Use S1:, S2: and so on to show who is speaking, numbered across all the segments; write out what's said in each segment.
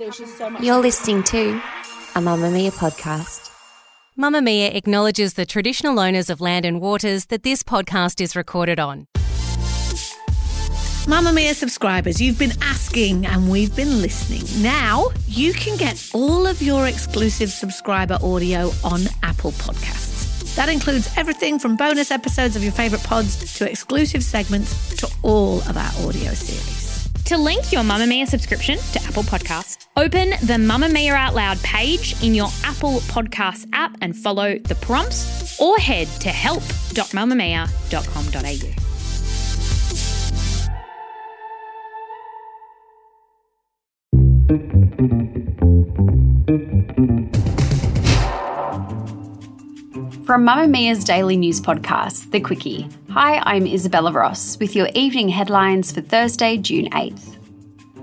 S1: You're listening to a Mamamia podcast.
S2: Mamamia acknowledges the traditional owners of land and waters that this podcast is recorded on.
S3: Mamamia subscribers, you've been asking and we've been listening. Now you can get all of your exclusive subscriber audio on Apple Podcasts. That includes everything from bonus episodes of your favourite pods to exclusive segments to all of our audio series.
S4: To link your Mamamia subscription to Apple Podcasts, open the Mamamia Out Loud page in your Apple Podcasts app and follow the prompts or head to help.mamamia.com.au.
S5: From Mamamia's daily news podcast, The Quicky. Hi, I'm Isabella Ross with your evening headlines for Thursday, June 8th.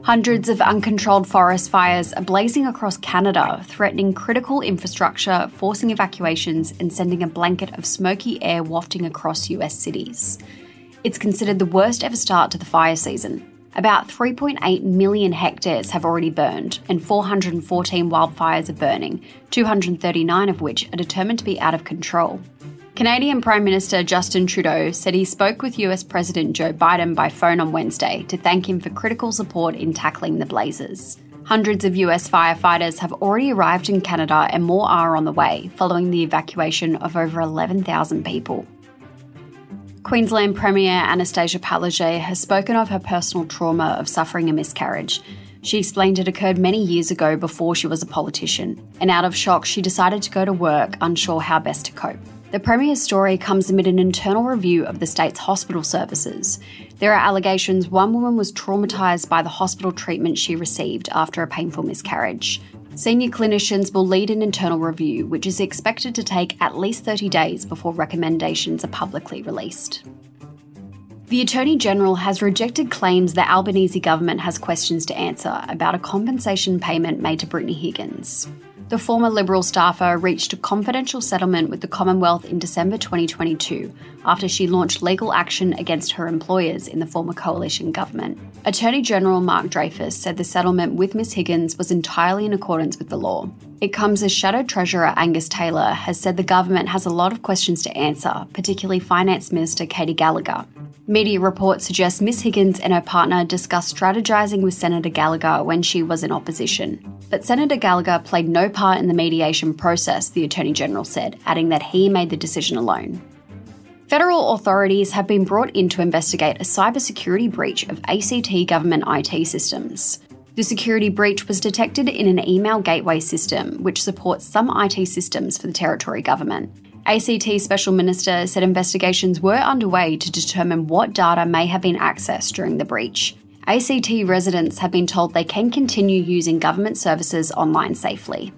S5: Hundreds of uncontrolled forest fires are blazing across Canada, threatening critical infrastructure, forcing evacuations, and sending a blanket of smoky air wafting across US cities. It's considered the worst ever start to the fire season. About 3.8 million hectares have already burned, and 414 wildfires are burning, 239 of which are determined to be out of control. Canadian Prime Minister Justin Trudeau said he spoke with US President Joe Biden by phone on Wednesday to thank him for critical support in tackling the blazes. Hundreds of US firefighters have already arrived in Canada and more are on the way, following the evacuation of over 11,000 people. Queensland Premier Annastacia Palaszczuk has spoken of her personal trauma of suffering a miscarriage. She explained it occurred many years ago before she was a politician, and out of shock, she decided to go to work, unsure how best to cope. The Premier's story comes amid an internal review of the state's hospital services. There are allegations one woman was traumatised by the hospital treatment she received after a painful miscarriage. Senior clinicians will lead an internal review, which is expected to take at least 30 days before recommendations are publicly released. The Attorney General has rejected claims the Albanese government has questions to answer about a compensation payment made to Brittany Higgins. The former Liberal staffer reached a confidential settlement with the Commonwealth in December 2022 after she launched legal action against her employers in the former coalition government. Attorney General Mark Dreyfus said the settlement with Ms Higgins was entirely in accordance with the law. It comes as Shadow Treasurer Angus Taylor has said the government has a lot of questions to answer, particularly Finance Minister Katy Gallagher. Media reports suggest Ms Higgins and her partner discussed strategising with Senator Gallagher when she was in opposition. But Senator Gallagher played no part in the mediation process, the Attorney General said, adding that he made the decision alone. Federal authorities have been brought in to investigate a cybersecurity breach of ACT government IT systems. The security breach was detected in an email gateway system, which supports some IT systems for the Territory Government. ACT Special Minister said investigations were underway to determine what data may have been accessed during the breach. ACT residents have been told they can continue using government services online safely.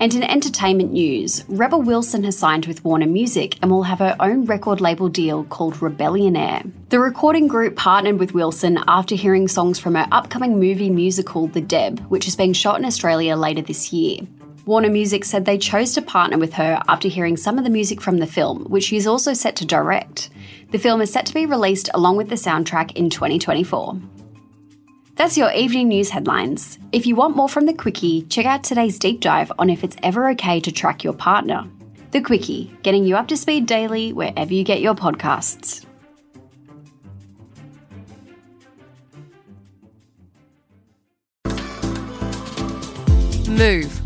S5: And in entertainment news, Rebel Wilson has signed with Warner Music and will have her own record label deal called Rebellionaire. The recording group partnered with Wilson after hearing songs from her upcoming movie musical The Deb, which is being shot in Australia later this year. Warner Music said they chose to partner with her after hearing some of the music from the film, which she is also set to direct. The film is set to be released along with the soundtrack in 2024. That's your evening news headlines. If you want more from The Quicky, check out today's deep dive on if it's ever okay to track your partner. The Quicky, getting you up to speed daily wherever you get your podcasts.
S2: Move